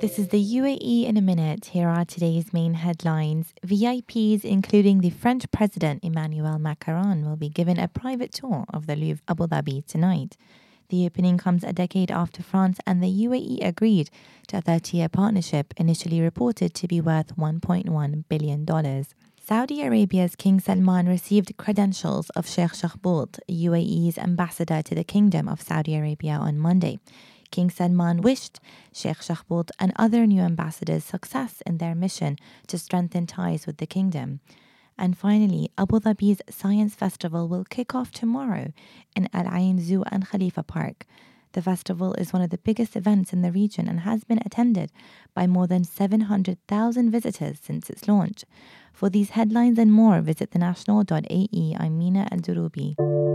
This is the UAE in a minute. Here are today's main headlines. VIPs, including the French President Emmanuel Macron, will be given a private tour of the Louvre Abu Dhabi tonight. The opening comes a decade after France and the UAE agreed to a 30 year partnership initially reported to be worth $1.1 billion. Saudi Arabia's King Salman received credentials of Sheikh Shakhbout, UAE's ambassador to the Kingdom of Saudi Arabia, on Monday. King Salman wished Sheikh Shakhbout and other new ambassadors success in their mission to strengthen ties with the kingdom. And finally, Abu Dhabi's Science Festival will kick off tomorrow in Al Ain Zoo and Khalifa Park. The festival is one of the biggest events in the region and has been attended by more than 700,000 visitors since its launch. For these headlines and more, visit thenational.ae. I'm Mina Al Durubi.